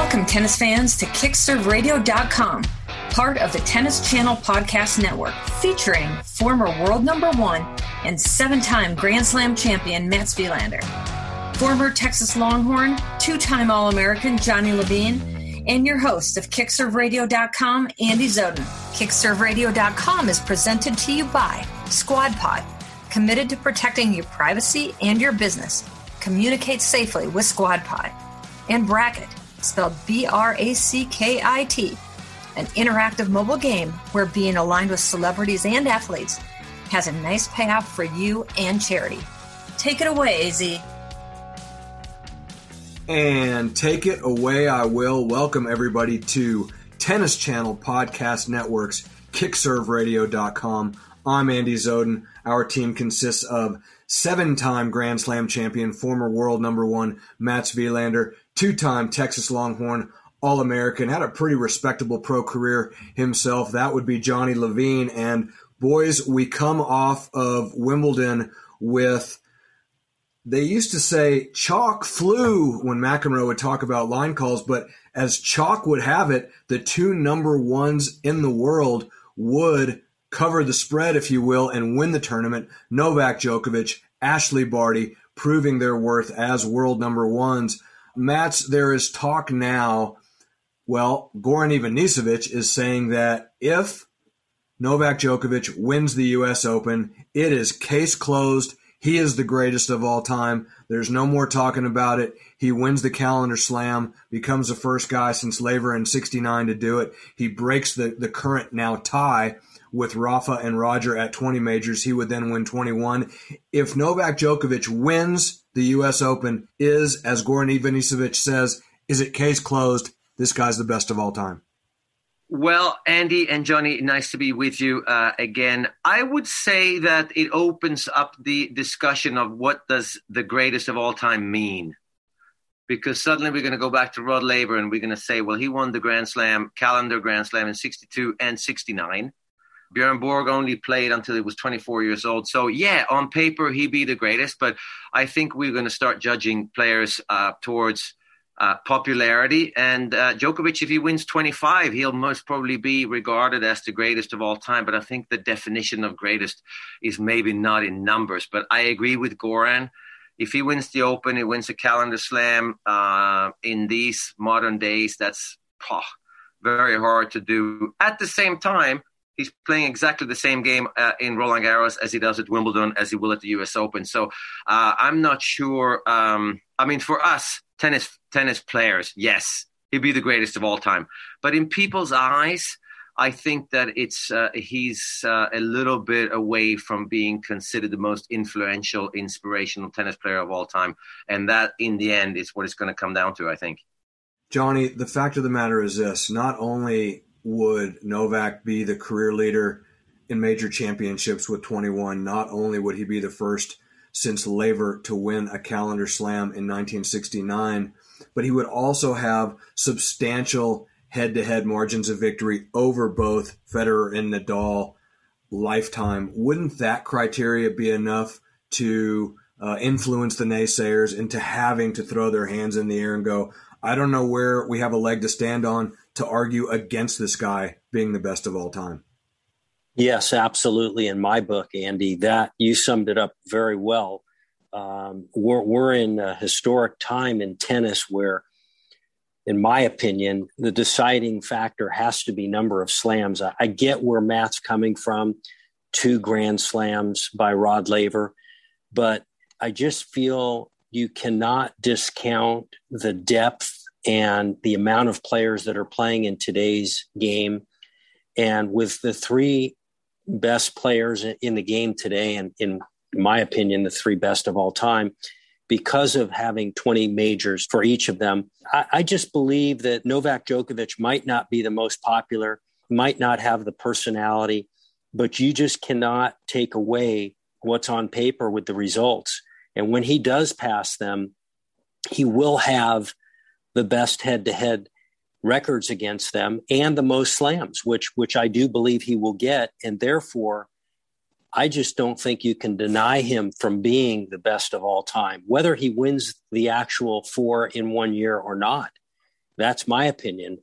Welcome, tennis fans, to KickServeRadio.com, part of the Tennis Channel Podcast Network, featuring former world number one and seven time Grand Slam champion Mats Wilander, former Texas Longhorn, two time All American Johnny Levine, and your host of KickServeRadio.com, Andy Zoldan. KickServeRadio.com is presented to you by SquadPod, committed to protecting your privacy and your business. Communicate safely with SquadPod. And Bracket spelled B R A C K I T, an interactive mobile game where being aligned with celebrities and athletes has a nice payoff for you and charity. Take it away, AZ. And take it away, I will. Welcome everybody to Tennis Channel Podcast Network's KickServeRadio.com. I'm Andy Zoldan. Our team consists of seven time Grand Slam champion, former world number one Mats Wilander, two time Texas Longhorn All American, had a pretty respectable pro career himself. That would be Johnny Levine. And boys, we come off of Wimbledon with. They used to say chalk flew when McEnroe would talk about line calls, but as chalk would have it, the two number ones in the world would cover the spread, if you will, and win the tournament. Novak Djokovic, Ashley Barty, proving their worth as world number ones. Mats, there is talk now. Well, Goran Ivanisevic is saying that if Novak Djokovic wins the U.S. Open, it is case closed. He is the greatest of all time. There's no more talking about it. He wins the calendar slam, becomes the first guy since Laver in 69 to do it. He breaks the, the current now tie with Rafa and Roger at 20 majors. He would then win 21. If Novak Djokovic wins the U.S. Open, is, as Goran Ivanisevic says, is it case closed? This guy's the best of all time. Well, Andy and Johnny, nice to be with you uh, again. I would say that it opens up the discussion of what does the greatest of all time mean because suddenly we're going to go back to Rod Laver and we're going to say, well, he won the Grand Slam, calendar Grand Slam in 62 and 69. Björn Borg only played until he was 24 years old. So, yeah, on paper, he'd be the greatest, but I think we're going to start judging players uh, towards uh, popularity. And uh, Djokovic, if he wins 25, he'll most probably be regarded as the greatest of all time. But I think the definition of greatest is maybe not in numbers. But I agree with Goran. If he wins the Open, he wins a calendar slam uh, in these modern days, that's oh, very hard to do. At the same time, he's playing exactly the same game uh, in Roland Garros as he does at Wimbledon, as he will at the U.S. Open. So uh, I'm not sure. Um, I mean, for us tennis tennis players, yes, he'd be the greatest of all time. But in people's eyes, I think that it's uh, he's uh, a little bit away from being considered the most influential, inspirational tennis player of all time, and that in the end is what it's going to come down to. I think. Johnny, the fact of the matter is this: not only would Novak be the career leader in major championships with 21. Not only would he be the first since Laver to win a calendar slam in 1969, but he would also have substantial head to head margins of victory over both Federer and Nadal lifetime. Wouldn't that criteria be enough to uh, influence the naysayers into having to throw their hands in the air and go, I don't know where we have a leg to stand on to argue against this guy being the best of all time. Yes, absolutely. In my book, Andy, that you summed it up very well. Um, we're, we're in a historic time in tennis where, in my opinion, the deciding factor has to be number of slams. I, I get where Matt's coming from, two grand slams by Rod Laver, but I just feel you cannot discount the depth and the amount of players that are playing in today's game. And with the three best players in the game today, and in my opinion, the three best of all time, because of having 20 majors for each of them, I, I just believe that Novak Djokovic might not be the most popular, might not have the personality, but you just cannot take away what's on paper with the results. And when he does pass them, he will have the best head to head records against them and the most slams, which which I do believe he will get. And therefore, I just don't think you can deny him from being the best of all time, whether he wins the actual four in one year or not. that's my opinion.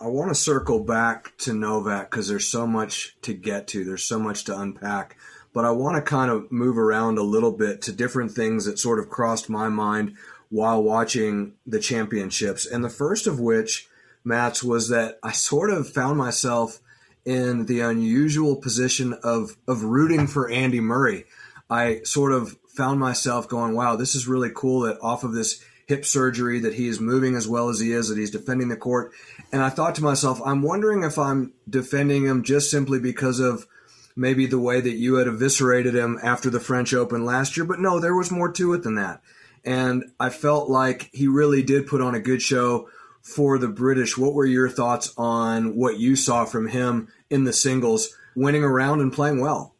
I want to circle back to Novak because there's so much to get to. There's so much to unpack. But I want to kind of move around a little bit to different things that sort of crossed my mind while watching the championships. And the first of which, Mats, was that I sort of found myself in the unusual position of, of rooting for Andy Murray. I sort of found myself going, wow, this is really cool that off of this hip surgery that he is moving as well as he is, that he's defending the court. And I thought to myself, I'm wondering if I'm defending him just simply because of maybe the way that you had eviscerated him after the French Open last year. But no, there was more to it than that. And I felt like he really did put on a good show for the British. What were your thoughts on what you saw from him in the singles, winning around and playing well?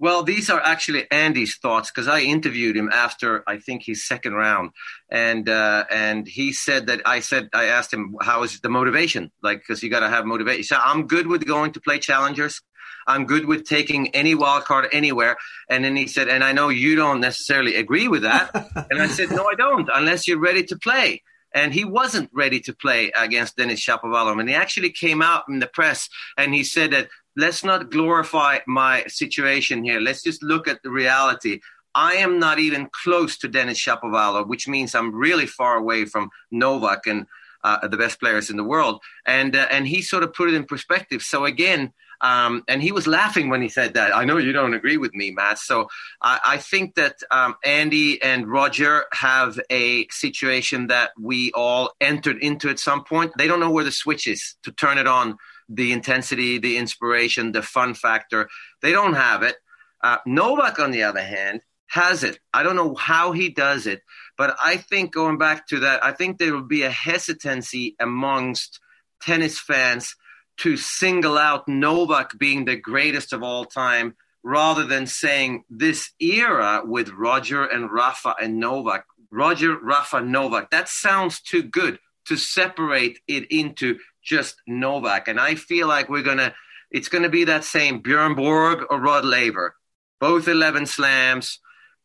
Well, these are actually Andy's thoughts because I interviewed him after I think his second round, and uh, and he said that I said I asked him how is the motivation like because you got to have motivation. So I'm good with going to play challengers. I'm good with taking any wild card anywhere. And then he said, and I know you don't necessarily agree with that. and I said, no, I don't, unless you're ready to play. And he wasn't ready to play against Denis Shapovalov. And he actually came out in the press and he said that let's not glorify my situation here. Let's just look at the reality. I am not even close to Denis Shapovalov, which means I'm really far away from Novak and uh, the best players in the world. And uh, and he sort of put it in perspective. So again, um, and he was laughing when he said that. I know you don't agree with me, Matt. So I, I think that um, Andy and Roger have a situation that we all entered into at some point. They don't know where the switch is to turn it on the intensity, the inspiration, the fun factor. They don't have it. Uh, Novak, on the other hand, has it. I don't know how he does it, but I think going back to that, I think there will be a hesitancy amongst tennis fans to single out Novak being the greatest of all time rather than saying this era with Roger and Rafa and Novak. Roger, Rafa, Novak. That sounds too good to separate it into just Novak. And I feel like we're going to, it's going to be that same Bjorn Borg or Rod Laver. Both 11 slams.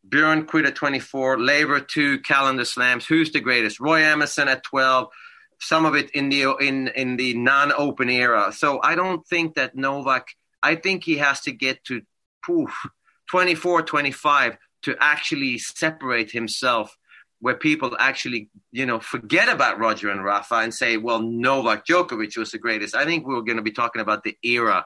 Bjorn quit at 24, Laver two calendar slams. Who's the greatest? Roy Emerson at 12. Some of it in the in in the non-open era. So I don't think that Novak. I think he has to get to poof, 24, 25 to actually separate himself where people actually, you know, forget about Roger and Rafa and say, well, Novak Djokovic was the greatest. I think we're going to be talking about the era.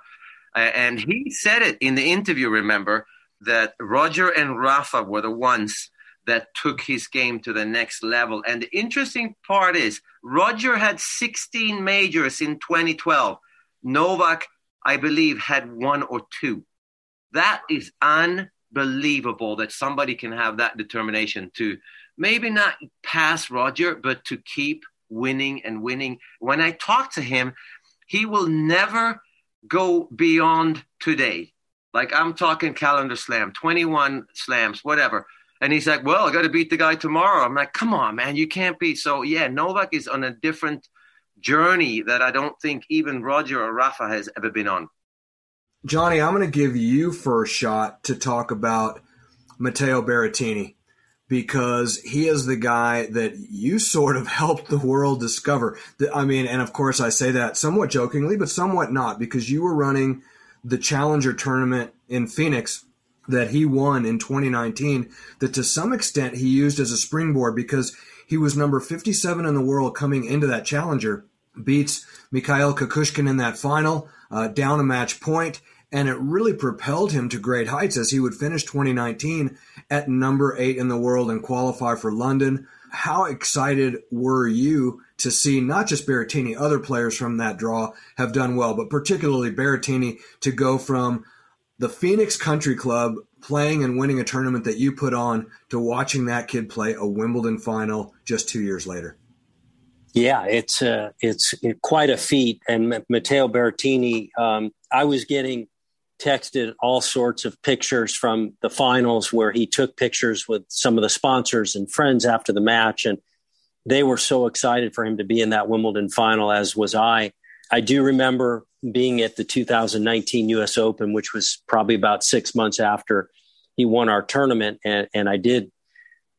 Uh, and he said it in the interview, remember, that Roger and Rafa were the ones that took his game to the next level. And the interesting part is Roger had 16 majors in 2012. Novak, I believe, had one or two. That is unbelievable that somebody can have that determination to maybe not pass Roger, but to keep winning and winning. When I talk to him, he will never go beyond today. Like I'm talking calendar slam, 21 slams, whatever. And he's like, well, I got to beat the guy tomorrow. I'm like, come on, man, you can't beat. So, yeah, Novak is on a different journey that I don't think even Roger or Rafa has ever been on. Johnny, I'm going to give you first shot to talk about Matteo Berrettini because he is the guy that you sort of helped the world discover. I mean, and of course, I say that somewhat jokingly, but somewhat not, because you were running the Challenger tournament in Phoenix that he won in 2019, that to some extent he used as a springboard because he was number 57 in the world coming into that Challenger, beats Mikhail Kukushkin in that final, uh, down a match point, and it really propelled him to great heights as he would finish 2019 at number eight in the world and qualify for London. How excited were you to see not just Berrettini, other players from that draw have done well, but particularly Berrettini to go from the Phoenix Country Club playing and winning a tournament that you put on to watching that kid play a Wimbledon final just two years later? Yeah, it's uh, it's quite a feat. And Matteo Berrettini, um, I was getting texted all sorts of pictures from the finals where he took pictures with some of the sponsors and friends after the match and they were so excited for him to be in that Wimbledon final as was I. I do remember being at the 2019 US Open which was probably about 6 months after he won our tournament and and I did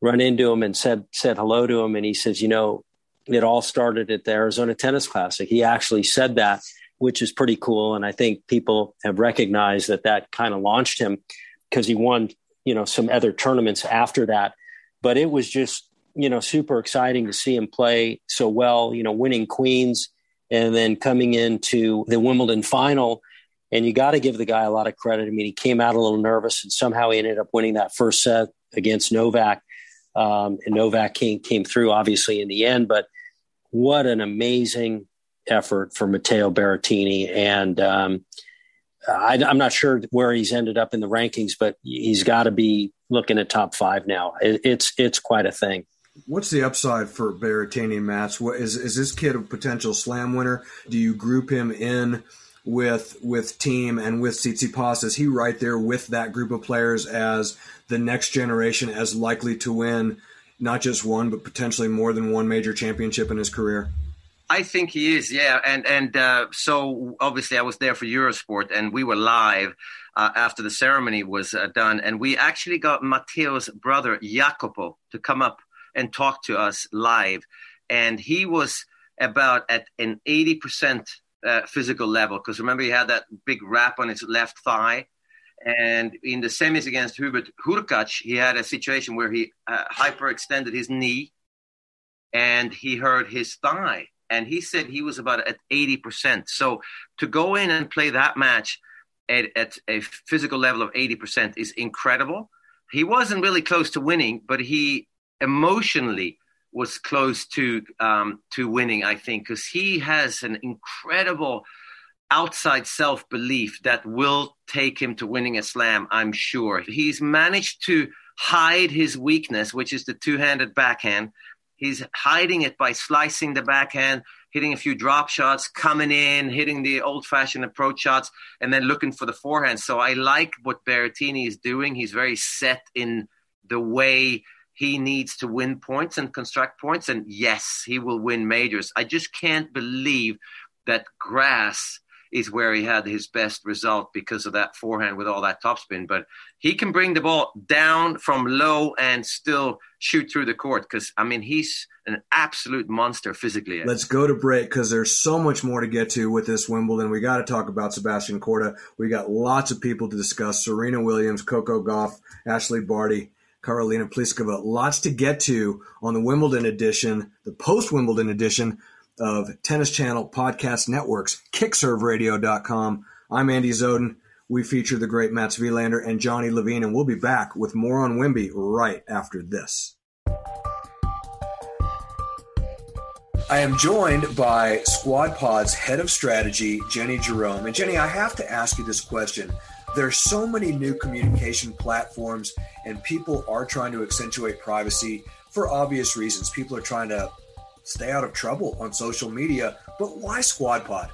run into him and said said hello to him and he says, "You know, it all started at the Arizona Tennis Classic. He actually said that, which is pretty cool. And I think people have recognized that that kind of launched him because he won, you know, some other tournaments after that. But it was just, you know, super exciting to see him play so well, you know, winning Queens and then coming into the Wimbledon final. And you got to give the guy a lot of credit. I mean, he came out a little nervous and somehow he ended up winning that first set against Novak. Um, and Novak came, came through obviously in the end, but what an amazing effort for Matteo Berrettini. And um, I, am not sure where he's ended up in the rankings, but he's got to be looking at top five now. It, it's it's quite a thing. What's the upside for Berrettini, Mats? What is is this kid a potential slam winner? Do you group him in with with Thiem and with Tsitsipas? Is he right there with that group of players as the next generation as likely to win not just one but potentially more than one major championship in his career? I think he is, yeah. And and uh, so obviously I was there for Eurosport, and we were live uh, after the ceremony was uh, done, and we actually got Matteo's brother Jacopo to come up and talk to us live, and he was about at an eighty percent uh, physical level because remember he had that big wrap on his left thigh. And in the semis against Hubert Hurkacz, he had a situation where he uh, hyperextended his knee and he hurt his thigh and he said he was about at 80%. So to go in and play that match at, at a physical level of 80% is incredible. He wasn't really close to winning, but he emotionally was close to um, to winning. I think because he has an incredible outside self belief that will take him to winning a slam. I'm sure he's managed to hide his weakness, which is the two handed backhand, He's hiding it by slicing the backhand, hitting a few drop shots, coming in, hitting the old fashioned approach shots, and then looking for the forehand. So I like what Berrettini is doing. He's very set in the way he needs to win points and construct points. And yes, he will win majors. I just can't believe that grass is where he had his best result because of that forehand with all that topspin. But he can bring the ball down from low and still shoot through the court because, I mean, he's an absolute monster physically. Let's go to break because there's so much more to get to with this Wimbledon. We got to talk about Sebastian Korda. We got lots of people to discuss Serena Williams, Coco Gauff, Ashley Barty. Karolina Pliskova. Lots to get to on the Wimbledon edition, the post Wimbledon edition of Tennis Channel Podcast Networks, kickserveradio.com. I'm Andy Zoldan. We feature the great Mats Wilander and Johnny Levine, and we'll be back with more on Wimby right after this. I am joined by Squad Pod's head of strategy, Jenny Jerome. And Jenny, I have to ask you this question. There are so many new communication platforms, and people are trying to accentuate privacy for obvious reasons. People are trying to stay out of trouble on social media. But why SquadPod?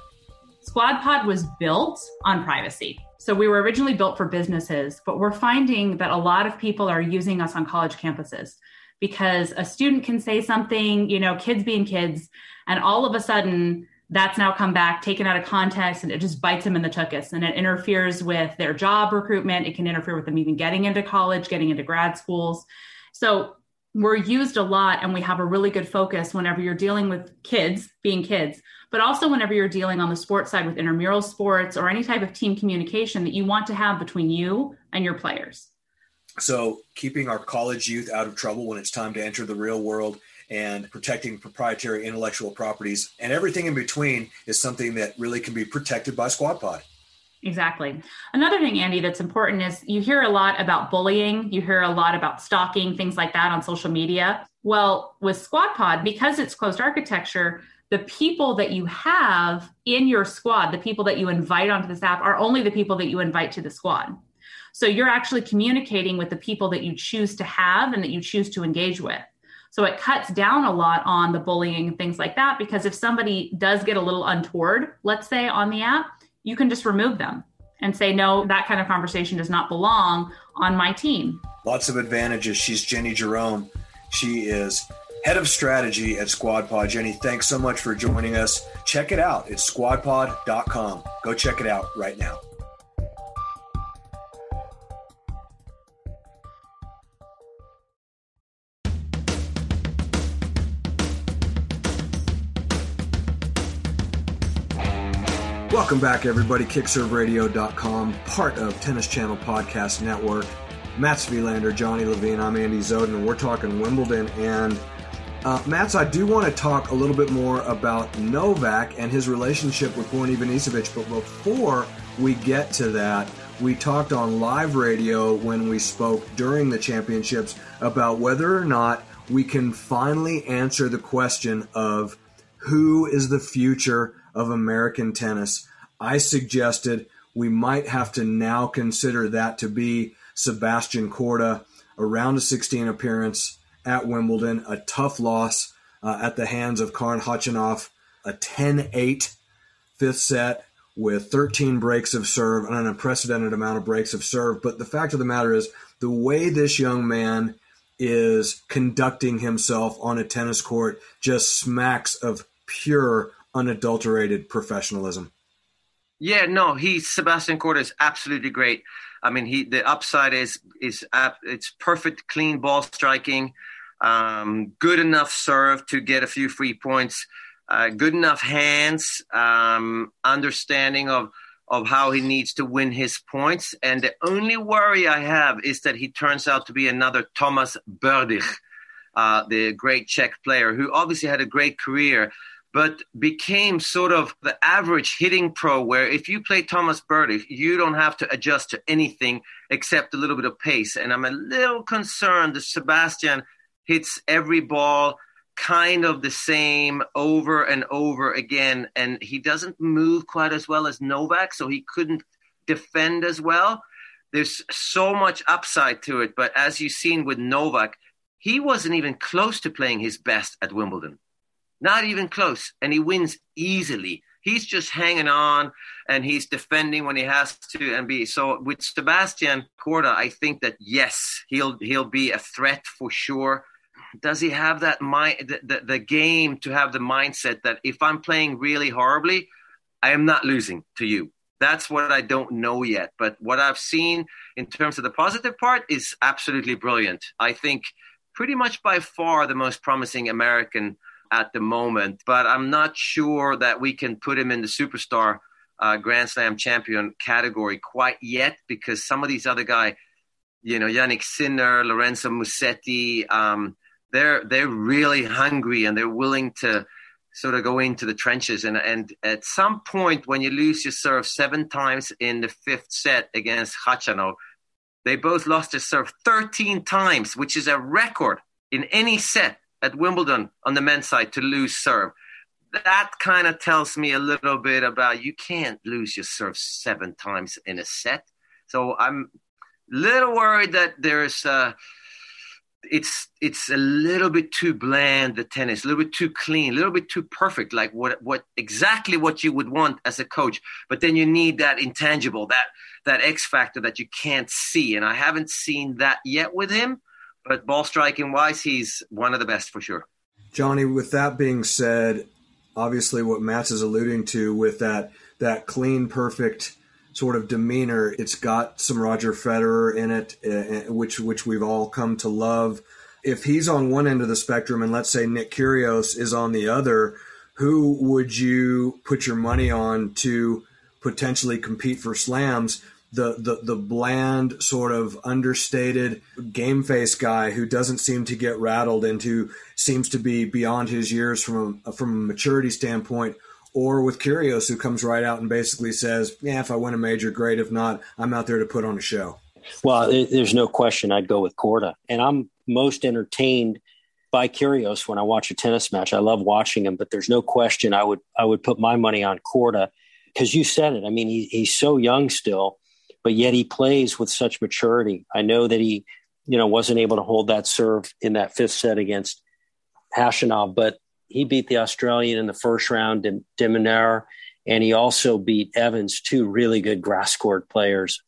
SquadPod was built on privacy. So we were originally built for businesses, but we're finding that a lot of people are using us on college campuses because a student can say something, you know, kids being kids, and all of a sudden that's now come back, taken out of context, and it just bites them in the tuchus and it interferes with their job recruitment. It can interfere with them even getting into college, getting into grad schools. So we're used a lot and we have a really good focus whenever you're dealing with kids being kids but also whenever you're dealing on the sports side with intramural sports or any type of team communication that you want to have between you and your players so keeping our college youth out of trouble when it's time to enter the real world and protecting proprietary intellectual properties and everything in between is something that really can be protected by squadpod Exactly. Another thing, Andy, that's important is you hear a lot about bullying, you hear a lot about stalking, things like that on social media. Well, with SquadPod, because it's closed architecture, the people that you have in your squad, the people that you invite onto this app, are only the people that you invite to the squad. So you're actually communicating with the people that you choose to have and that you choose to engage with. So it cuts down a lot on the bullying and things like that because if somebody does get a little untoward, let's say on the app, you can just remove them and say, no, that kind of conversation does not belong on my team. Lots of advantages. She's Jenny Jerome. She is head of strategy at SquadPod. Jenny, thanks so much for joining us. Check it out. It's squadpod.com. Go check it out right now. Welcome back, everybody. KickServeRadio.com, part of Tennis Channel Podcast Network. Mats Wilander, Johnny Levine, I'm Andy Zoldan, and we're talking Wimbledon. And uh, Mats, I do want to talk a little bit more about Novak and his relationship with Borna Ivanisevic. But before we get to that, we talked on live radio when we spoke during the championships about whether or not we can finally answer the question of who is the future of American tennis. I suggested we might have to now consider that to be Sebastian Korda, around a round of 16 appearance at Wimbledon, a tough loss uh, at the hands of Karen Khachanov, a 10 8 fifth set with 13 breaks of serve and an unprecedented amount of breaks of serve. But the fact of the matter is, the way this young man is conducting himself on a tennis court just smacks of pure, unadulterated professionalism. Yeah, no, he's Sebastian Korda is absolutely great. I mean, he the upside is is it's perfect, clean ball striking, um, good enough serve to get a few free points, uh, good enough hands, um, understanding of of how he needs to win his points. And the only worry I have is that he turns out to be another Thomas Berdych, uh, the great Czech player who obviously had a great career but became sort of the average hitting pro where if you play Thomas Berdych, you don't have to adjust to anything except a little bit of pace. And I'm a little concerned that Sebastian hits every ball kind of the same over and over again. And he doesn't move quite as well as Novak, so he couldn't defend as well. There's so much upside to it. But as you've seen with Novak, he wasn't even close to playing his best at Wimbledon. Not even close. And he wins easily. He's just hanging on and he's defending when he has to and be so with Sebastian Korda, I think that yes, he'll he'll be a threat for sure. Does he have that mind the, the, the game to have the mindset that if I'm playing really horribly, I am not losing to you. That's what I don't know yet. But what I've seen in terms of the positive part is absolutely brilliant. I think pretty much by far the most promising American at the moment, but I'm not sure that we can put him in the superstar uh, Grand Slam champion category quite yet because some of these other guys, you know, Jannik Sinner, Lorenzo Musetti, um, they're they're really hungry and they're willing to sort of go into the trenches. And and at some point, when you lose your serve seven times in the fifth set against Khachanov, they both lost their serve 13 times, which is a record in any set at Wimbledon on the men's side to lose serve. That kind of tells me a little bit about you can't lose your serve seven times in a set. So I'm a little worried that there's uh, it's it's a little bit too bland the tennis, a little bit too clean, a little bit too perfect, like what what exactly what you would want as a coach. But then you need that intangible, that that X factor that you can't see, and I haven't seen that yet with him. But ball striking wise, he's one of the best for sure. Johnny, with that being said, obviously what Mats is alluding to with that that clean, perfect sort of demeanor, it's got some Roger Federer in it, uh, which which we've all come to love. If he's on one end of the spectrum, and let's say Nick Kyrgios is on the other, who would you put your money on to potentially compete for slams? The, the the bland sort of understated game face guy who doesn't seem to get rattled and who seems to be beyond his years from a, from a maturity standpoint or with Kyrgios who comes right out and basically says yeah if I win a major great. If not I'm out there to put on a show. Well it, there's no question I'd go with Korda. And I'm most entertained by Kyrgios when I watch a tennis match. I love watching him but there's no question I would I would put my money on Korda. Because you said it. I mean he, he's so young still but yet he plays with such maturity. I know that he, you know, wasn't able to hold that serve in that fifth set against Khachanov, but he beat the Australian in the first round, de Minaur, and he also beat Evans, two really good grass court players.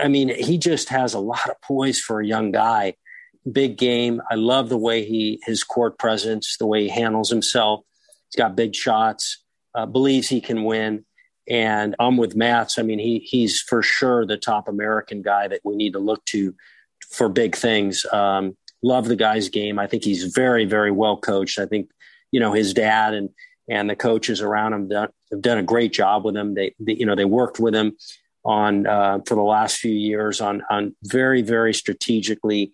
I mean, he just has a lot of poise for a young guy. Big game. I love the way he his court presence, the way he handles himself. He's got big shots. Uh, believes he can win. And I'm with Mats. I mean, he he's for sure the top American guy that we need to look to for big things. Um, love the guy's game. I think he's very, very well coached. I think, you know, his dad and and the coaches around him done, have done a great job with him. They, they you know, they worked with him on uh, for the last few years on on very very strategically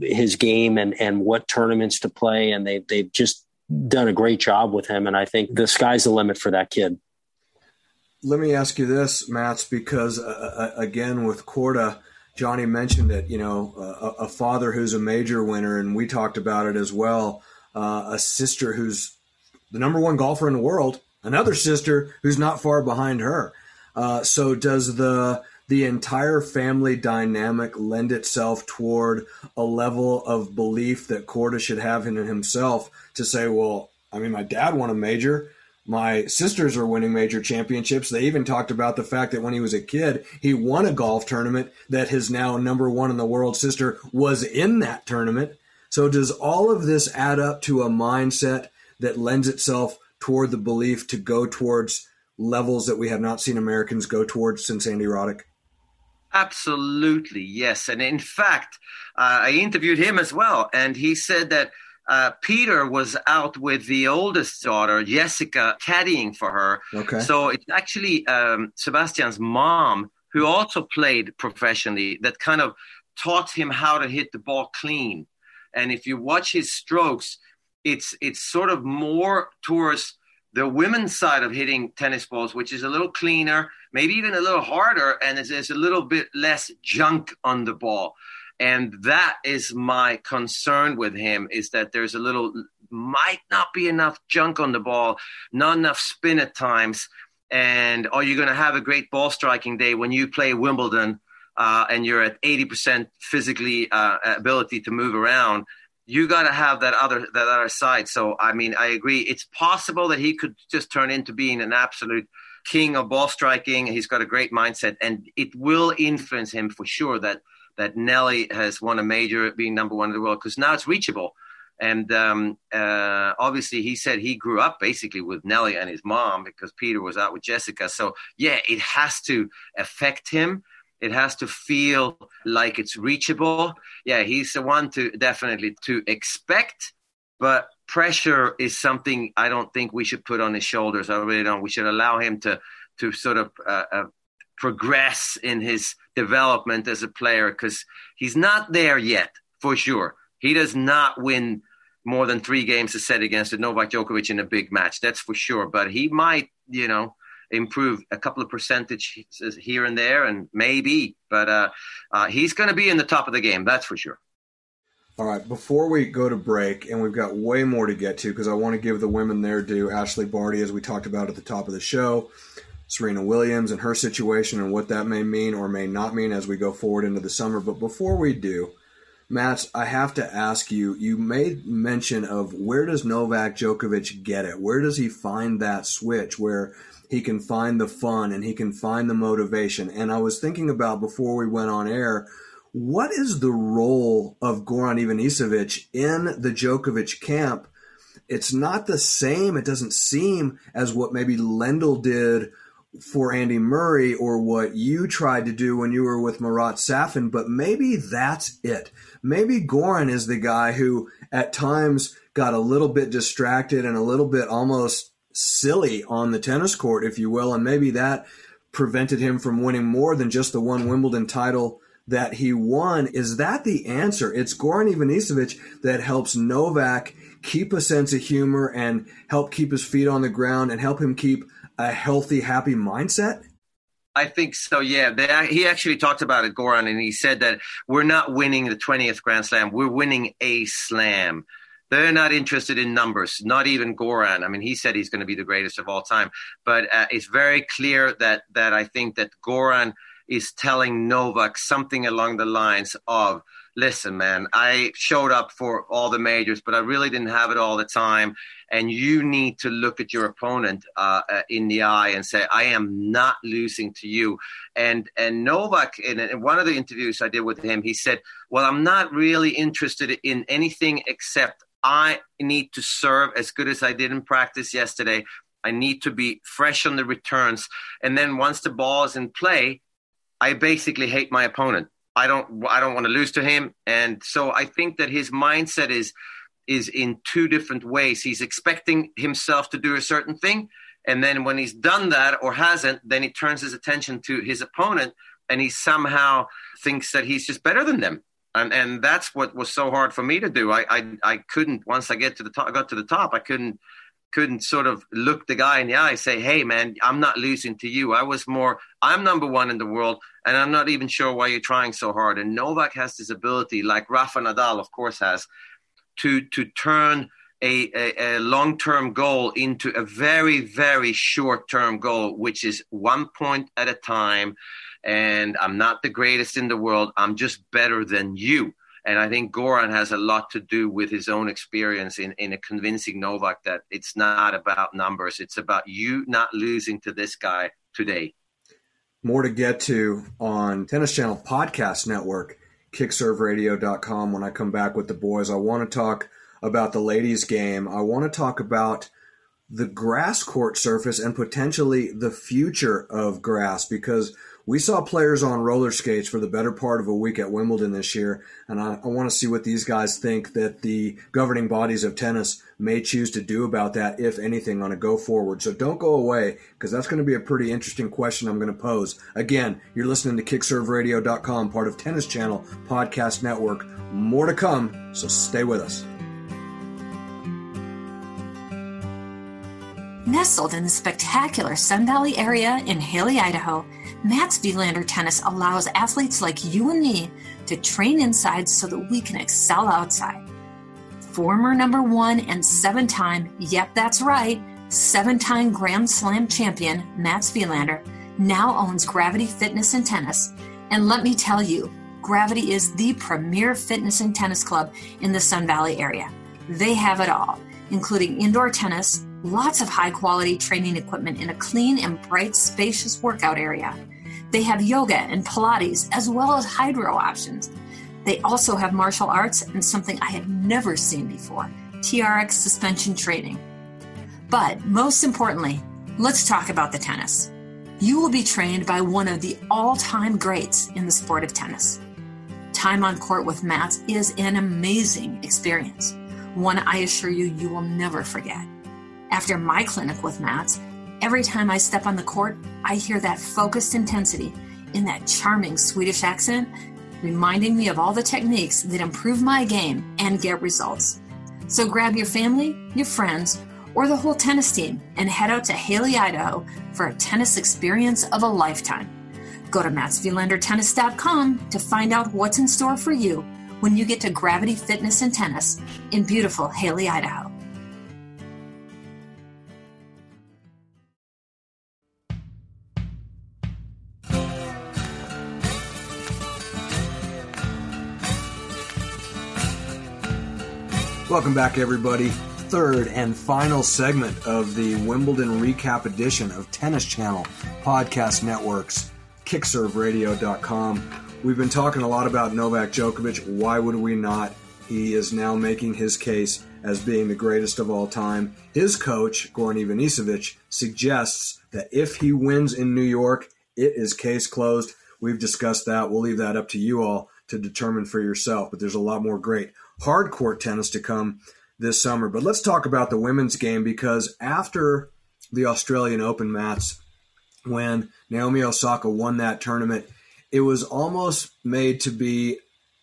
his game and and what tournaments to play, and they they've just done a great job with him. And I think the sky's the limit for that kid. Let me ask you this, Mats, because uh, uh again with Korda, Johnny mentioned it. You know, a, a, father who's a major winner, and we talked about it as well. Uh, a sister who's the number one golfer in the world, another sister who's not far behind her. Uh, so does the the entire family dynamic lend itself toward a level of belief that Korda should have in himself to say, well, I mean, my dad won a major. My sisters are winning major championships. They even talked about the fact that when he was a kid, he won a golf tournament that his now number one in the world sister was in that tournament. So does all of this add up to a mindset that lends itself toward the belief to go towards levels that we have not seen Americans go towards since Andy Roddick? Absolutely, yes. And in fact, uh, I interviewed him as well, and he said that uh, Peter was out with the oldest daughter, Jessica, caddying for her. Okay. So it's actually um, Sebastian's mom, who also played professionally, that kind of taught him how to hit the ball clean. And if you watch his strokes, it's it's sort of more towards the women's side of hitting tennis balls, which is a little cleaner, maybe even a little harder, and there's a little bit less junk on the ball. And that is my concern with him is that there's a little might not be enough junk on the ball, not enough spin at times. And are you going to have a great ball striking day when you play Wimbledon uh, and you're at 80% physically uh, ability to move around? you got to have that other that other side. So I mean, I agree. It's possible that he could just turn into being an absolute king of ball striking. He's got a great mindset, and it will influence him for sure. That that Nelly has won a major, being number one in the world, because now it's reachable. And um, uh, obviously, he said he grew up basically with Nelly and his mom because Peter was out with Jessica. So yeah, it has to affect him. It has to feel like it's reachable. Yeah, he's the one to definitely to expect, but pressure is something I don't think we should put on his shoulders. I really don't. We should allow him to to sort of uh, uh, progress in his development as a player because he's not there yet for sure. He does not win more than three games a set against Novak Djokovic in a big match. That's for sure. But he might, you know, improve a couple of percentages here and there, and maybe, but uh, uh, he's going to be in the top of the game. That's for sure. All right, before we go to break, and we've got way more to get to because I want to give the women their due. Ashley Barty, as we talked about at the top of the show, Serena Williams and her situation and what that may mean or may not mean as we go forward into the summer. But before we do, Matt, I have to ask you. You made mention of where does Novak Djokovic get it? Where does he find that switch where he can find the fun and he can find the motivation. And I was thinking about before we went on air, what is the role of Goran Ivanisevic in the Djokovic camp? It's not the same. It doesn't seem as what maybe Lendl did for Andy Murray or what you tried to do when you were with Marat Safin, but maybe that's it. Maybe Goran is the guy who at times got a little bit distracted and a little bit almost silly on the tennis court, if you will, and maybe that prevented him from winning more than just the one Wimbledon title that he won. Is that the answer? It's Goran Ivanisevic that helps Novak keep a sense of humor and help keep his feet on the ground and help him keep a healthy, happy mindset? I think so. Yeah, they, he actually talked about it, Goran, and he said that we're not winning the 20th Grand Slam. We're winning a slam. They're not interested in numbers, not even Goran. I mean, he said he's going to be the greatest of all time, but uh, it's very clear that that I think that Goran is telling Novak something along the lines of, "Listen, man, I showed up for all the majors, but I really didn't have it all the time, and you need to look at your opponent uh, uh, in the eye and say, I am not losing to you." And and Novak, in, in one of the interviews I did with him, he said, "Well, I'm not really interested in anything except." I need to serve as good as I did in practice yesterday. I need to be fresh on the returns. And then once the ball is in play, I basically hate my opponent. I don't I don't want to lose to him. And so I think that his mindset is is in two different ways. He's expecting himself to do a certain thing, and then when he's done that or hasn't, then he turns his attention to his opponent, and he somehow thinks that he's just better than them. And, and that's what was so hard for me to do. I, I, I couldn't once I get to the top, got to the top. I couldn't couldn't sort of look the guy in the eye say, "Hey, man, I'm not losing to you." I was more, "I'm number one in the world, and I'm not even sure why you're trying so hard." And Novak has this ability, like Rafa Nadal, of course, has to to turn a, a, a long term goal into a very very short term goal, which is one point at a time. And I'm not the greatest in the world. I'm just better than you. And I think Goran has a lot to do with his own experience in, in convincing Novak that it's not about numbers. It's about you not losing to this guy today. More to get to on Tennis Channel Podcast Network kickserveradio.com when I come back with the boys. I want to talk about the ladies' game. I want to talk about the grass court surface and potentially the future of grass because we saw players on roller skates for the better part of a week at Wimbledon this year, and I, I want to see what these guys think that the governing bodies of tennis may choose to do about that, if anything, on a go forward. So don't go away, because that's going to be a pretty interesting question I'm going to pose. Again, you're listening to kickserveradio.com, part of Tennis Channel Podcast Network. More to come, so stay with us. Nestled in the spectacular Sun Valley area in Hailey, Idaho, Mats Wilander Tennis allows athletes like you and me to train inside so that we can excel outside. Former number one and seven time, yep, that's right, seven time Grand Slam champion Mats Wilander now owns Gravity Fitness and Tennis. And let me tell you, Gravity is the premier fitness and tennis club in the Sun Valley area. They have it all, including indoor tennis lots of high quality training equipment in a clean and bright, spacious workout area. They have yoga and Pilates, as well as hydro options. They also have martial arts and something I had never seen before TRX suspension training. But most importantly, let's talk about the tennis. You will be trained by one of the all time greats in the sport of tennis. Time on court with Mats is an amazing experience, one I assure you you will never forget. After my clinic with Mats, every time I step on the court, I hear that focused intensity in that charming Swedish accent, reminding me of all the techniques that improve my game and get results. So grab your family, your friends, or the whole tennis team and head out to Hailey, Idaho for a tennis experience of a lifetime. Go to matswilandertennis.com to find out what's in store for you when you get to Gravity Fitness and Tennis in beautiful Hailey, Idaho. Welcome back, everybody. Third and final segment of the Wimbledon recap edition of Tennis Channel Podcast Networks, kickserveradio.com. We've been talking a lot about Novak Djokovic. Why would we not? He is now making his case as being the greatest of all time. His coach, Goran Ivanisevic, suggests that if he wins in New York, it is case closed. We've discussed that. We'll leave that up to you all to determine for yourself, but there's a lot more great hard court tennis to come this summer. But let's talk about the women's game because after the Australian Open Mats, when Naomi Osaka won that tournament, it was almost made to be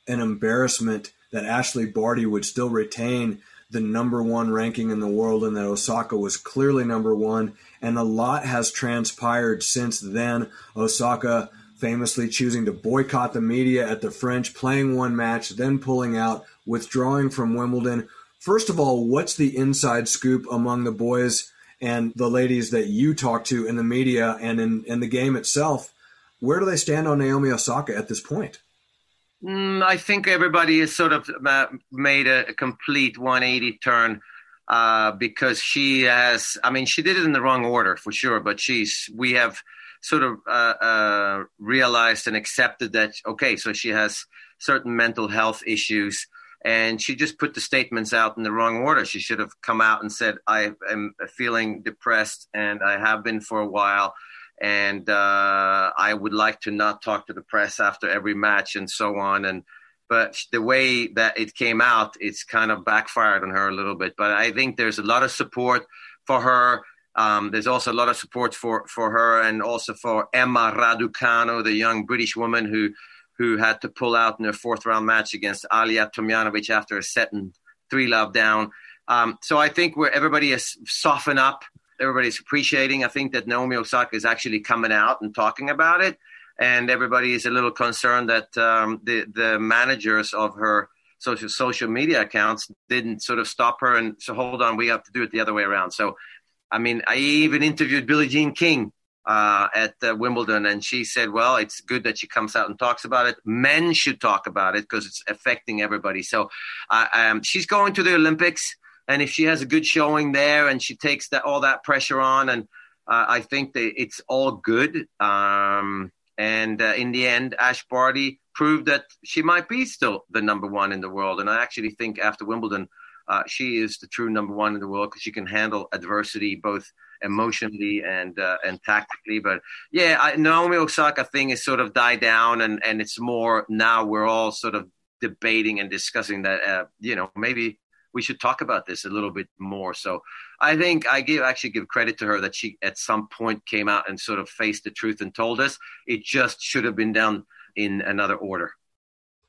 an embarrassment that Ashley Barty would still retain the number one ranking in the world and that Osaka was clearly number one. And a lot has transpired since then. Osaka famously choosing to boycott the media at the French, playing one match, then pulling out, withdrawing from Wimbledon. First of all, what's the inside scoop among the boys and the ladies that you talk to in the media and in, in the game itself? Where do they stand on Naomi Osaka at this point? Mm, I think everybody has sort of uh, made a, complete 180 turn uh, because she has. I mean, she did it in the wrong order for sure, but she's. We have sort of uh, uh, realized and accepted that okay, so she has certain mental health issues, and she just put the statements out in the wrong order. She should have come out and said, "I am feeling depressed, and I have been for a while." And uh, I would like to not talk to the press after every match and so on. And but the way that it came out, it's kind of backfired on her a little bit. But I think there's a lot of support for her. Um, there's also a lot of support for, for her and also for Emma Raducanu, the young British woman who who had to pull out in her fourth round match against Ajla Tomljanovic after a set and three love down. Um, so I think where everybody has softened up, everybody's appreciating. I think that Naomi Osaka is actually coming out and talking about it and everybody is a little concerned that um, the the managers of her social social media accounts didn't sort of stop her and so hold on, we have to do it the other way around. So, I mean, I even interviewed Billie Jean King uh, at uh, Wimbledon, and she said, "Well, it's good that she comes out and talks about it. Men should talk about it because it's affecting everybody." So, uh, um, she's going to the Olympics, and if she has a good showing there, and she takes that all that pressure on, and uh, I think that it's all good. Um, and uh, in the end, Ash Barty proved that she might be still the number one in the world. And I actually think after Wimbledon, uh, she is the true number one in the world because she can handle adversity both emotionally and uh, and tactically. But yeah, I, Naomi Osaka thing is sort of died down, and and it's more now we're all sort of debating and discussing that. Uh, you know, maybe we should talk about this a little bit more. So I think I give actually give credit to her that she at some point came out and sort of faced the truth and told us. It just should have been done in another order.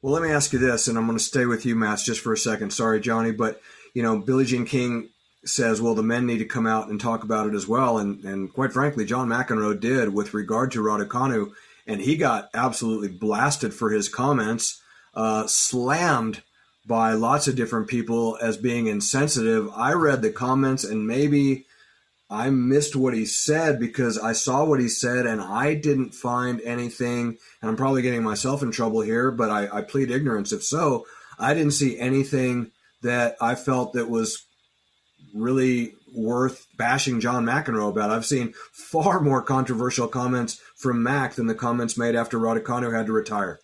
Well, let me ask you this, and I'm going to stay with you, Matt, just for a second. Sorry, Johnny, but you know, Billie Jean King says, well, the men need to come out and talk about it as well. And, and quite frankly, John McEnroe did with regard to Raducanu, and he got absolutely blasted for his comments, uh, slammed by lots of different people as being insensitive. I read the comments and maybe I missed what he said because I saw what he said and I didn't find anything. And I'm probably getting myself in trouble here, but I, I plead ignorance. If so, I didn't see anything that I felt that was really worth bashing John McEnroe about. I've seen far more controversial comments from Mac than the comments made after Raducanu had to retire.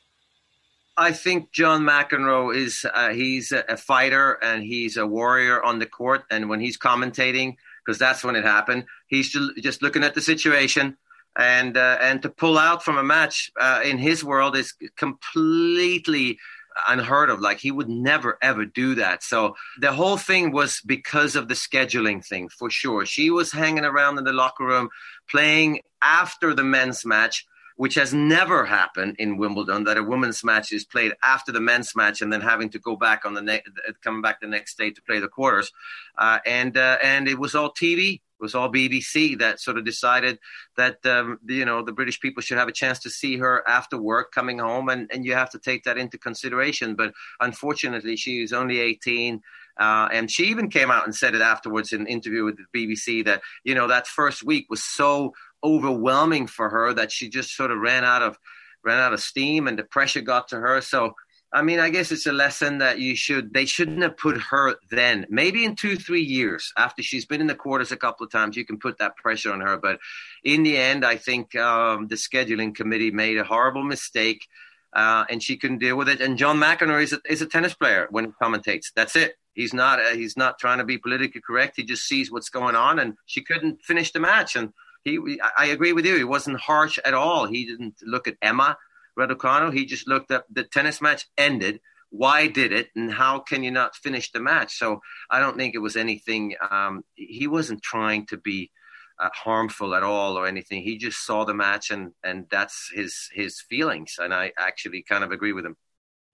I think John McEnroe is uh, he's a, a, fighter and he's a warrior on the court. And when he's commentating, because that's when it happened, he's just looking at the situation. And uh, and to pull out from a match uh, in his world is completely unheard of. Like he would never ever do that. So the whole thing was because of the scheduling thing for sure. She was hanging around in the locker room playing after the men's match which has never happened in Wimbledon, that a women's match is played after the men's match and then having to go back on the ne- coming back the next day to play the quarters. Uh, and uh, and it was all TV. It was all BBC that sort of decided that um, you know the British people should have a chance to see her after work coming home, and, and you have to take that into consideration. But unfortunately, she is only 18. Uh, and she even came out and said it afterwards in an interview with the BBC that you know that first week was so overwhelming for her that she just sort of ran out of ran out of steam and the pressure got to her. So I mean, I guess it's a lesson that you should they shouldn't have put her then. Maybe in two, three years after she's been in the quarters a couple of times, you can put that pressure on her. But in the end, I think um, the scheduling committee made a horrible mistake. Uh, and she couldn't deal with it. And John McEnroe is a, is a tennis player when he commentates. That's it. He's not uh, he's not trying to be politically correct. He just sees what's going on, and she couldn't finish the match. And he, I agree with you. He wasn't harsh at all. He didn't look at Emma Raducanu. He just looked at the tennis match ended. Why did it, and how can you not finish the match? So I don't think it was anything. Um, he wasn't trying to be uh, harmful at all or anything. He just saw the match, and and that's his his feelings. And I actually kind of agree with him.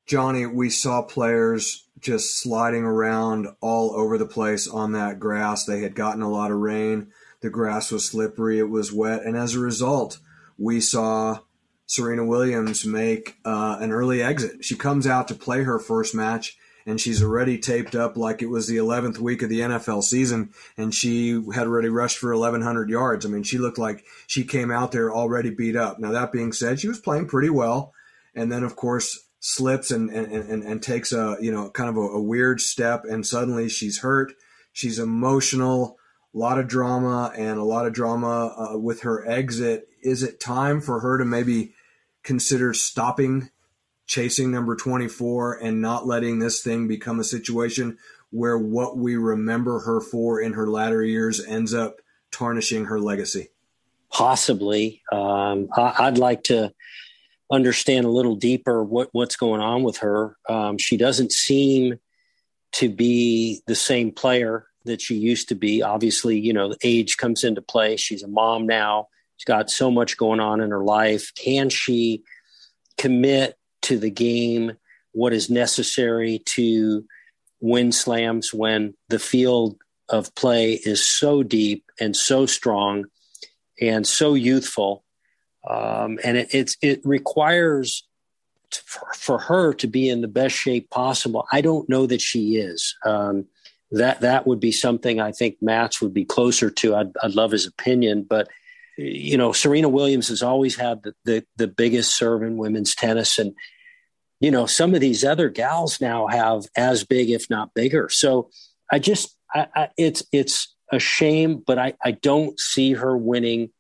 Johnny, we saw players just sliding around all over the place on that grass. They had gotten a lot of rain. The grass was slippery, it was wet, and as a result, we saw Serena Williams make uh, an early exit. She comes out to play her first match, and she's already taped up like it was the 11th week of the NFL season, and she had already rushed for 1,100 yards. I mean, she looked like she came out there already beat up. Now, that being said, she was playing pretty well, and then, of course, slips and, and, and, and takes a, you know, kind of a, a weird step, and suddenly she's hurt. She's emotional a lot of drama and a lot of drama uh, with her exit. Is it time for her to maybe consider stopping chasing number 24 and not letting this thing become a situation where what we remember her for in her latter years ends up tarnishing her legacy? Possibly. Um, I, would like to understand a little deeper what what's going on with her. Um, she doesn't seem to be the same player that she used to be. Obviously, you know, age comes into play. She's a mom now. She's got so much going on in her life. Can she commit to the game what is necessary to win slams when the field of play is so deep and so strong and so youthful? Um, and it, it requires for, for, her to be in the best shape possible. I don't know that she is. Um, that that would be something I think Mats would be closer to. I'd, I'd love his opinion, but you know, Serena Williams has always had the, the, the biggest serve in women's tennis, and you know, some of these other gals now have as big, if not bigger. So I just, I, I, it's it's a shame, but I I don't see her winning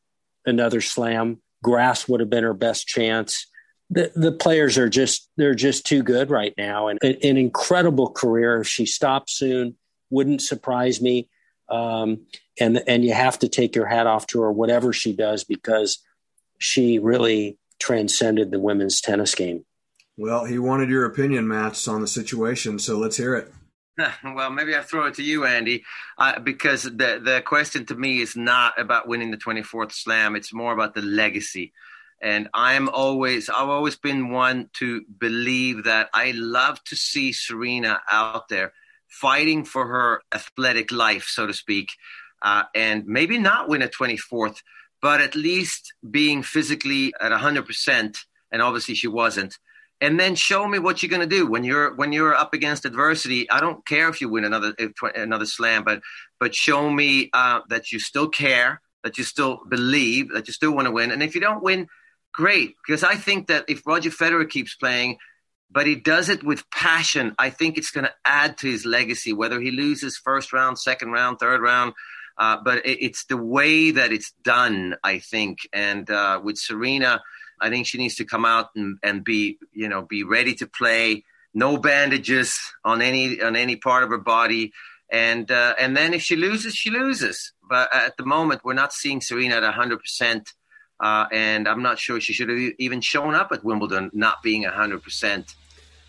another slam. Grass would have been her best chance. The the players are just they're just too good right now, and an incredible career. If she stops soon, wouldn't surprise me. Um, and and you have to take your hat off to her, whatever she does, because she really transcended the women's tennis game. Well, he wanted your opinion, Mats, on the situation, so let's hear it. Well, maybe I throw it to you, Andy, uh, because the the question to me is not about winning the 24th Slam. It's more about the legacy. And I'm always, I've always been one to believe that I love to see Serena out there fighting for her athletic life, so to speak, uh, and maybe not win a 24th, but at least being physically at 100%. And obviously she wasn't. And then show me what you're going to do when you're when you're up against adversity. I don't care if you win another another slam, but but show me uh, that you still care, that you still believe, that you still want to win. And if you don't win, great, because I think that if Roger Federer keeps playing, but he does it with passion. I think it's going to add to his legacy, whether he loses first round, second round, third round. Uh, but it, it's the way that it's done, I think. And uh, with Serena, I think she needs to come out and, and be, you know, be ready to play. No bandages on any on any part of her body, and uh, and then if she loses, she loses. But at the moment, we're not seeing Serena at hundred percent. Uh, and I'm not sure she should have even shown up at Wimbledon not being 100%.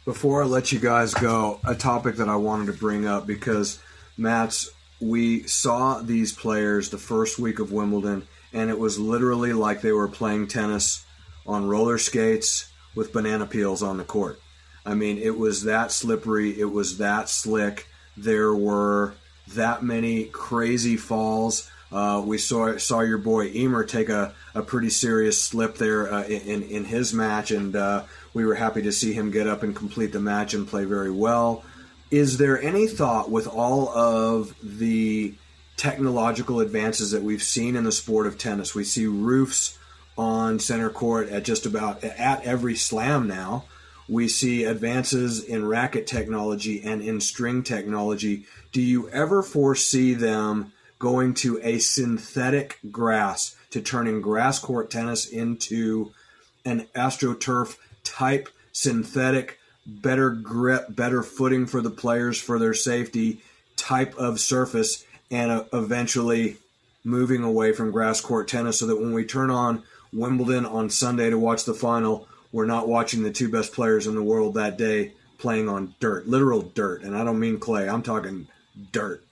Before I let you guys go, a topic that I wanted to bring up because, Mats, we saw these players the first week of Wimbledon, and it was literally like they were playing tennis on roller skates with banana peels on the court. I mean, it was that slippery, it was that slick. There were that many crazy falls. Uh, we saw saw your boy Ymer take a, a pretty serious slip there uh, in in his match, and uh, we were happy to see him get up and complete the match and play very well. Is there any thought with all of the technological advances that we've seen in the sport of tennis? We see roofs on center court at just about at every slam now. We see advances in racket technology and in string technology. Do you ever foresee them? going to a synthetic grass to turning grass court tennis into an astroturf type synthetic better grip better footing for the players for their safety type of surface and uh, eventually moving away from grass court tennis so that when we turn on Wimbledon on Sunday to watch the final we're not watching the two best players in the world that day playing on dirt literal dirt. And I don't mean clay I'm talking dirt.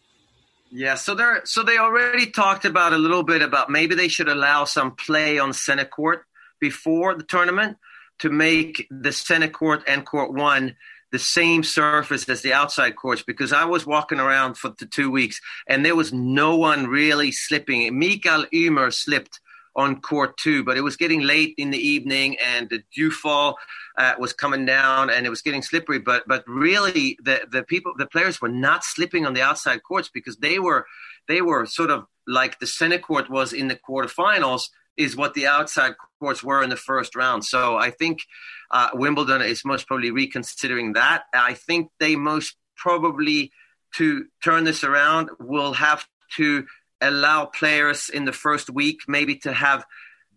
Yeah, so they're so they already talked about a little bit about maybe they should allow some play on center court before the tournament to make the center court and court one the same surface as the outside courts because I was walking around for the two weeks and there was no one really slipping. Mikael Ymer slipped on court two, but it was getting late in the evening and the dewfall uh, was coming down and it was getting slippery. But but really, the the people, the players were not slipping on the outside courts because they were they were sort of like the center court was in the quarterfinals is what the outside courts were in the first round. So I think uh, Wimbledon is most probably reconsidering that. I think they most probably to turn this around will have to allow players in the first week maybe to have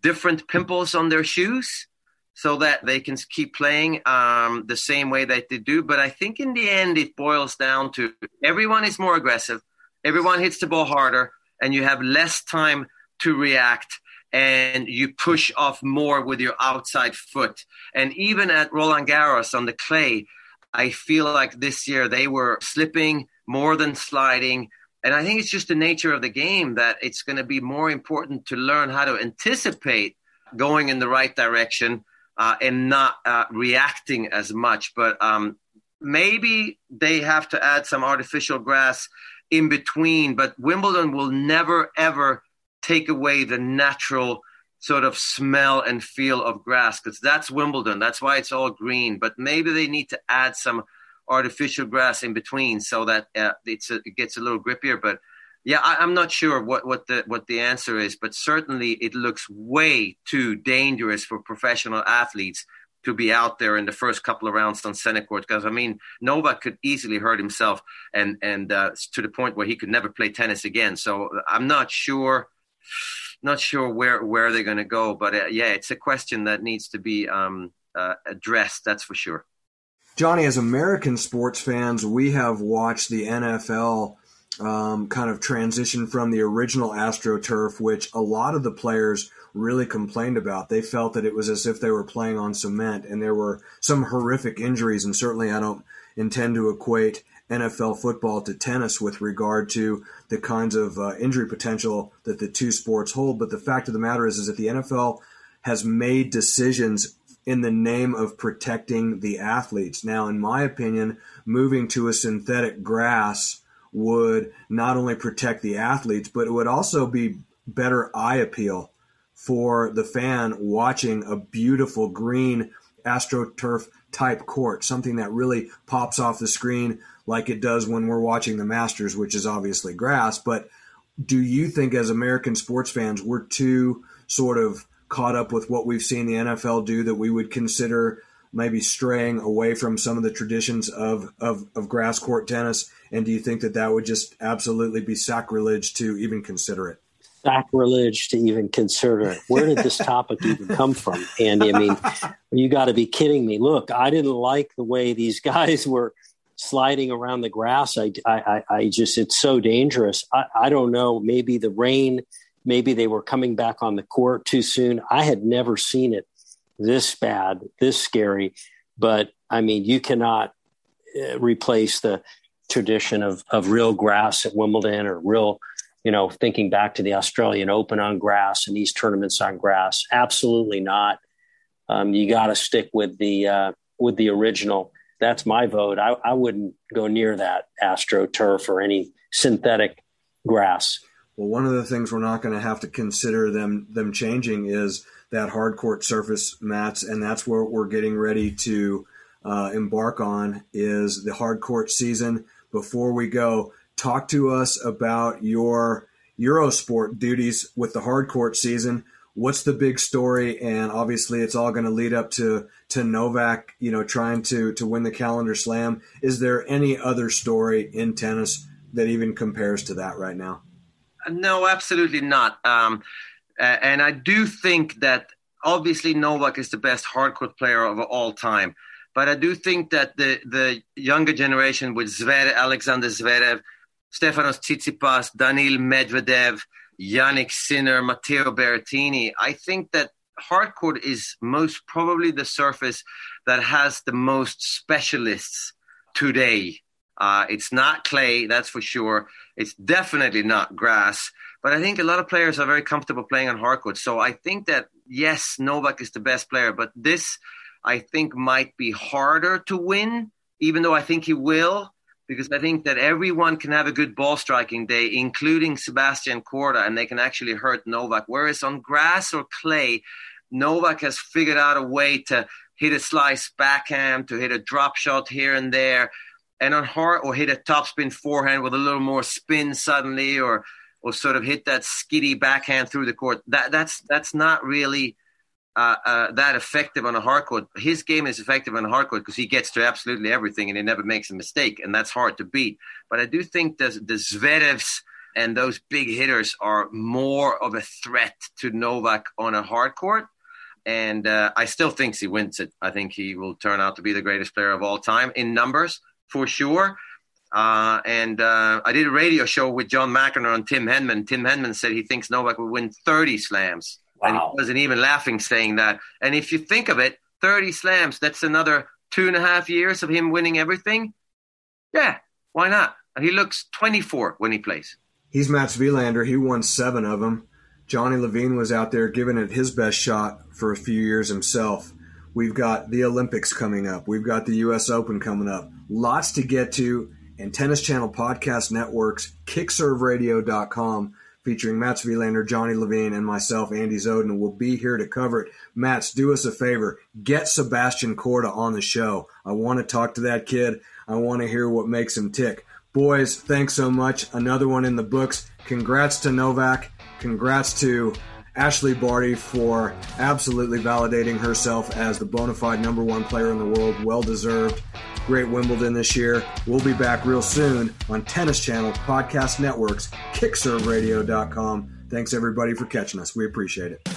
different pimples on their shoes so that they can keep playing um, the same way that they do. But I think in the end, it boils down to everyone is more aggressive, everyone hits the ball harder, and you have less time to react. And you push off more with your outside foot. And even at Roland Garros on the clay, I feel like this year they were slipping more than sliding. And I think it's just the nature of the game that it's going to be more important to learn how to anticipate going in the right direction uh, and not uh, reacting as much. But um, maybe they have to add some artificial grass in between. But Wimbledon will never, ever take away the natural sort of smell and feel of grass because that's Wimbledon. That's why it's all green. But maybe they need to add some artificial grass in between so that uh, a, it gets a little grippier. But yeah, I, am not sure what, what the what the answer is, but certainly it looks way too dangerous for professional athletes to be out there in the first couple of rounds on center court because I mean Novak could easily hurt himself and and uh, to the point where he could never play tennis again. So I'm not sure not sure where where they're going to go, but uh, yeah, it's a question that needs to be um, uh, addressed. That's for sure. Johnny, as American sports fans, we have watched the NFL um, kind of transition from the original AstroTurf, which a lot of the players really complained about. They felt that it was as if they were playing on cement, and there were some horrific injuries. And certainly, I don't intend to equate NFL football to tennis with regard to the kinds of uh, injury potential that the two sports hold. But the fact of the matter is, is that the NFL has made decisions in the name of protecting the athletes. Now, in my opinion, moving to a synthetic grass would not only protect the athletes, but it would also be better eye appeal for the fan watching a beautiful green astroturf type court, something that really pops off the screen like it does when we're watching the Masters, which is obviously grass. But do you think, as American sports fans, we're too sort of caught up with what we've seen the NFL do that we would consider maybe straying away from some of the traditions of, of, of grass court tennis? And do you think that that would just absolutely be sacrilege to even consider it? Sacrilege to even consider it. Where did this topic even come from, Andy? I mean, you got to be kidding me. Look, I didn't like the way these guys were sliding around the grass. I, I, I just, it's so dangerous. I, I don't know. Maybe the rain, maybe they were coming back on the court too soon. I had never seen it this bad, this scary. But I mean, you cannot uh, replace the tradition of, of real grass at Wimbledon or real, you know, thinking back to the Australian Open on grass and these tournaments on grass. Absolutely not. Um, you got to stick with the uh, with the original. That's my vote. I, I wouldn't go near that AstroTurf or any synthetic grass. Well, one of the things we're not going to have to consider them them changing is that hard court surface Mats, and that's where we're getting ready to uh, embark on is the hard court season. Before we go, talk to us about your Eurosport duties with the hard court season. What's the big story? And obviously, it's all going to lead up to to Novak, you know, trying to to win the calendar slam. Is there any other story in tennis that even compares to that right now? No, absolutely not. Um, and I do think that obviously Novak is the best hardcourt player of all time. But I do think that the, the younger generation with Zverev, Alexander Zverev, Stefanos Tsitsipas, Daniil Medvedev, Jannik Sinner, Matteo Berrettini, I think that hardcourt is most probably the surface that has the most specialists today. Uh, it's not clay, that's for sure. It's definitely not grass. But I think a lot of players are very comfortable playing on hardcourt. So I think that yes, Novak is the best player, but this I think might be harder to win, even though I think he will, because I think that everyone can have a good ball striking day, including Sebastian Korda, and they can actually hurt Novak. Whereas on grass or clay, Novak has figured out a way to hit a slice backhand, to hit a drop shot here and there, and on hard or hit a topspin forehand with a little more spin suddenly, or or sort of hit that skiddy backhand through the court. That that's that's not really uh, uh, that effective on a hard court. His game is effective on a hard court because he gets to absolutely everything and he never makes a mistake, and that's hard to beat. But I do think the the Zverevs and those big hitters are more of a threat to Novak on a hard court. And uh, I still think he wins it. I think he will turn out to be the greatest player of all time in numbers for sure. Uh, and uh, I did a radio show with John McEnroe and Tim Henman. Tim Henman said he thinks Novak will win 30 slams. Wow. And he wasn't even laughing saying that. And if you think of it, 30 slams, that's another two and a half years of him winning everything. Yeah, why not? And he looks 24 when he plays. He's Mats Wilander. He won seven of them. Johnny Levine was out there giving it his best shot for a few years himself. We've got the Olympics coming up. We've got the U.S. Open coming up. Lots to get to. And Tennis Channel Podcast Networks, kickserveradio.com, featuring Mats Wilander, Johnny Levine, and myself, Andy Zoldan, will be here to cover it. Mats, do us a favor. Get Sebastian Korda on the show. I want to talk to that kid. I want to hear what makes him tick. Boys, thanks so much. Another one in the books. Congrats to Novak. Congrats to Ashleigh Barty for absolutely validating herself as the bona fide number one player in the world. Well deserved. Great Wimbledon this year. We'll be back real soon on Tennis Channel, Podcast Networks, KickServeRadio.com. Thanks everybody for catching us. We appreciate it.